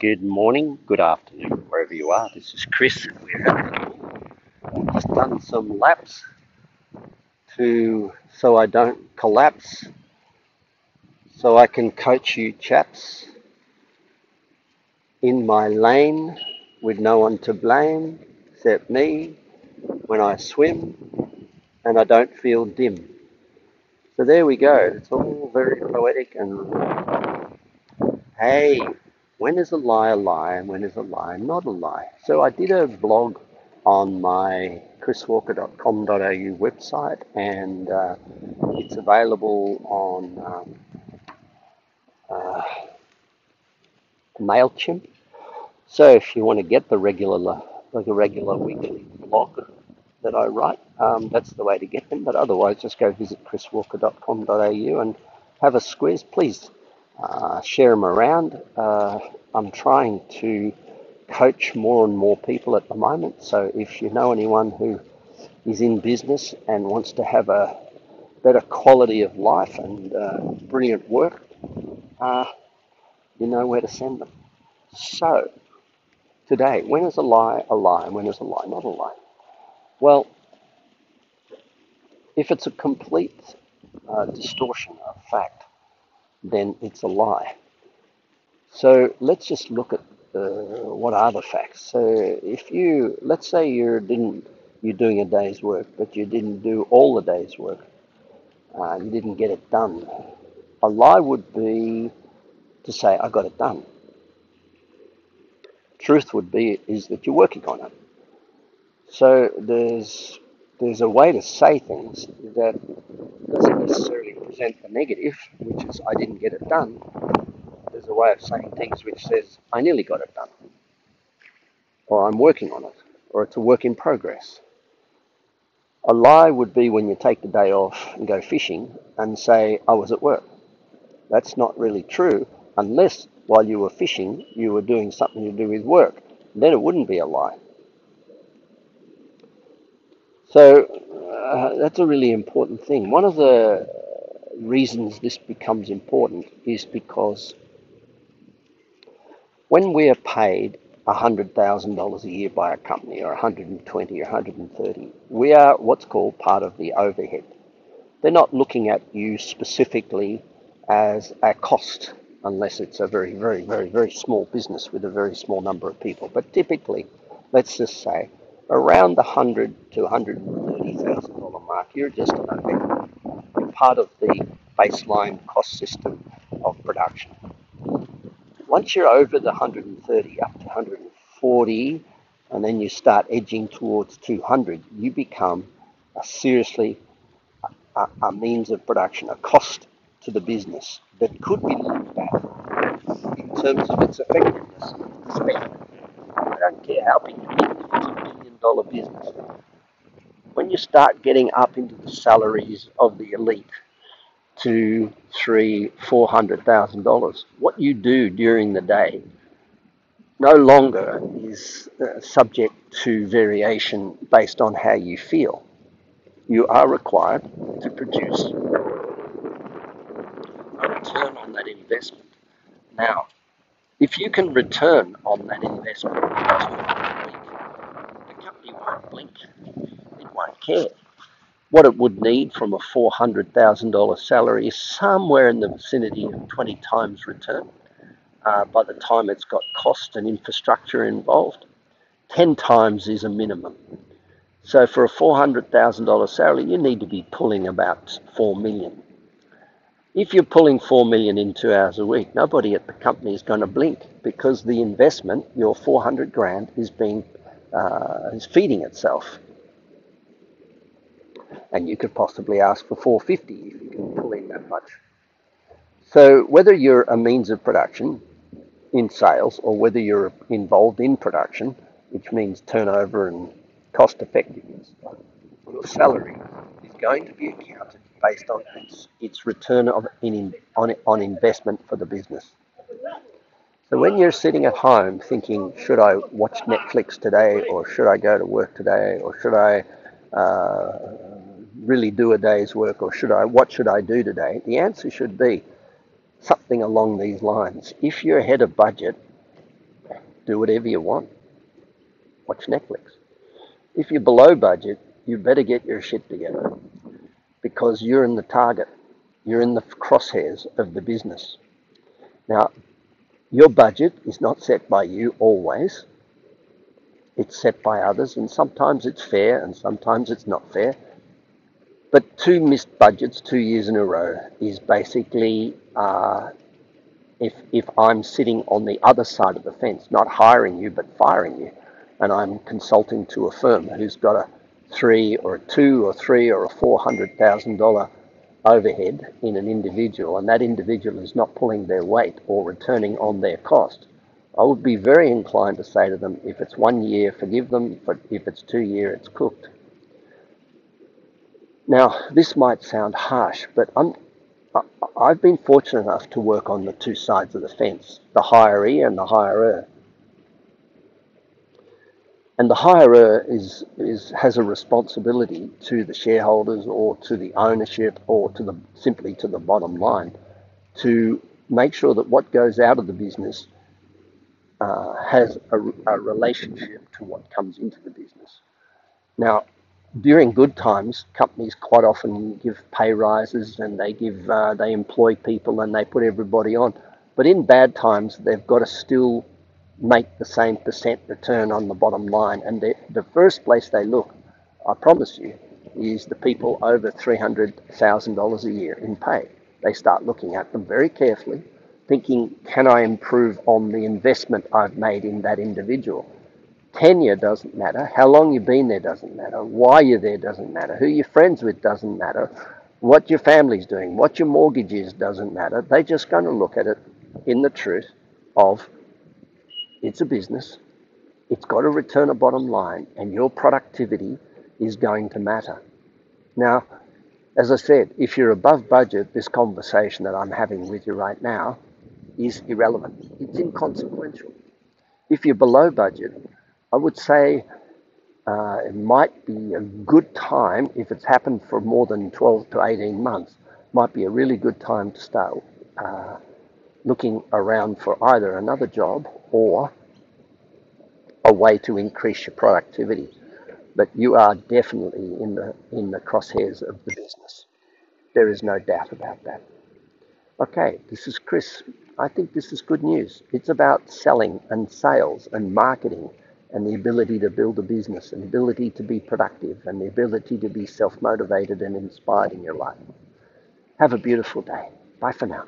Good morning, good afternoon, wherever you are. This is Chris, we're I've just done some laps to so I don't collapse, so I can coach you chaps in my lane with no one to blame except me when I swim and I don't feel dim. So there we go. It's all very poetic and hey, when is a lie a lie and when is a lie not a lie? So I did a blog on my chriswalker.com.au website and uh, it's available on um, uh, MailChimp. So if you want to get the regular, like a regular weekly blog that I write, um, that's the way to get them. But otherwise, just go visit chriswalker.com.au and have a squeeze. Please uh, share them around. Uh, I'm trying to coach more and more people at the moment. So if you know anyone who is in business and wants to have a better quality of life and uh, brilliant work, uh, you know where to send them. So today, when is a lie a lie when is a lie not a lie? Well, if it's a complete uh, distortion of fact, then it's a lie. So let's just look at uh, what are the facts. So if you, let's say you didn't, you're doing a day's work, but you didn't do all the day's work, uh, you didn't get it done. A lie would be to say, I got it done. Truth would be is that you're working on it. So there's there's a way to say things that doesn't necessarily present the negative, which is I didn't get it done, there's a way of saying things which says, I nearly got it done, or I'm working on it, or it's a work in progress. A lie would be when you take the day off and go fishing and say, I was at work. That's not really true unless while you were fishing you were doing something to do with work. Then it wouldn't be a lie. So uh, that's a really important thing. One of the reasons this becomes important is because when we are paid $100,000 a year by a company, or 120 or 130, we are what's called part of the overhead. They're not looking at you specifically as a cost, unless it's a very, very, very, very small business with a very small number of people. But typically, let's just say around the 100 to 130,000 dollar mark, you're just. You're part of the baseline cost system of production. Once you're over the 130 up to 140, and then you start edging towards 200, you become a seriously a, a means of production, a cost to the business that could be looked at in terms of its effectiveness. I don't care how big it is, it's a million dollar business. When you start getting up into the salaries of the elite, to three, four hundred thousand dollars. What you do during the day no longer is uh, subject to variation based on how you feel. You are required to produce a return on that investment. Now, if you can return on that investment, blink. It won't care what it would need from a $400,000 salary is somewhere in the vicinity of 20 times return uh, by the time it's got cost and infrastructure involved. 10 times is a minimum. So for a $400,000 salary, you need to be pulling about 4 million. If you're pulling 4 million in two hours a week, nobody at the company is going to blink because the investment, your 400 grand, is being uh, is feeding itself and you could possibly ask for 450 if you can pull in that much. So whether you're a means of production in sales or whether you're involved in production, which means turnover and cost effectiveness, your salary is going to be accounted based on its, its return of in, on, on investment for the business. So when you're sitting at home thinking, should I watch Netflix today, or should I go to work today, or should I uh, really do a day's work or should I, what should I do today? The answer should be something along these lines. If you're ahead of budget, do whatever you want. Watch Netflix. If you're below budget, you better get your shit together because you're in the target. You're in the crosshairs of the business. Now, your budget is not set by you always. It's set by others, and sometimes it's fair and sometimes it's not fair. But two missed budgets two years in a row is basically uh, if, if I'm sitting on the other side of the fence, not hiring you but firing you, and I'm consulting to a firm who's got a three or a two or three or a four hundred thousand dollar overhead in an individual, and that individual is not pulling their weight or returning on their cost, I would be very inclined to say to them, if it's one year, forgive them, but if it's two year, it's cooked. Now, this might sound harsh, but I'm, I've been fortunate enough to work on the two sides of the fence, the hiree and the hirer. And the hirer is, is, has a responsibility to the shareholders or to the ownership or to the, simply to the bottom line to make sure that what goes out of the business uh, has a, a relationship to what comes into the business. Now, during good times, companies quite often give pay rises and they give uh, they employ people and they put everybody on. But in bad times, they've got to still make the same percent return on the bottom line. And the, the first place they look, I promise you, is the people over $300,000 a year in pay. They start looking at them very carefully, thinking, can I improve on the investment I've made in that individual? Tenure doesn't matter. How long you've been there doesn't matter. Why you're there doesn't matter. Who you're friends with doesn't matter. What your family's doing, what your mortgage is doesn't matter. They're just going to look at it in the truth of it's a business. It's got to return a bottom line, and your productivity is going to matter. Now, as I said, if you're above budget, this conversation that I'm having with you right now is irrelevant. It's inconsequential. If you're below budget, I would say uh, it might be a good time, if it's happened for more than 12 to 18 months, might be a really good time to start uh, looking around for either another job or a way to increase your productivity. But you are definitely in the in the crosshairs of the business. There is no doubt about that. Okay, this is Chris. I think this is good news. It's about selling and sales and marketing and the ability to build a business and the ability to be productive and the ability to be self motivated and inspired in your life. Have a beautiful day. Bye for now.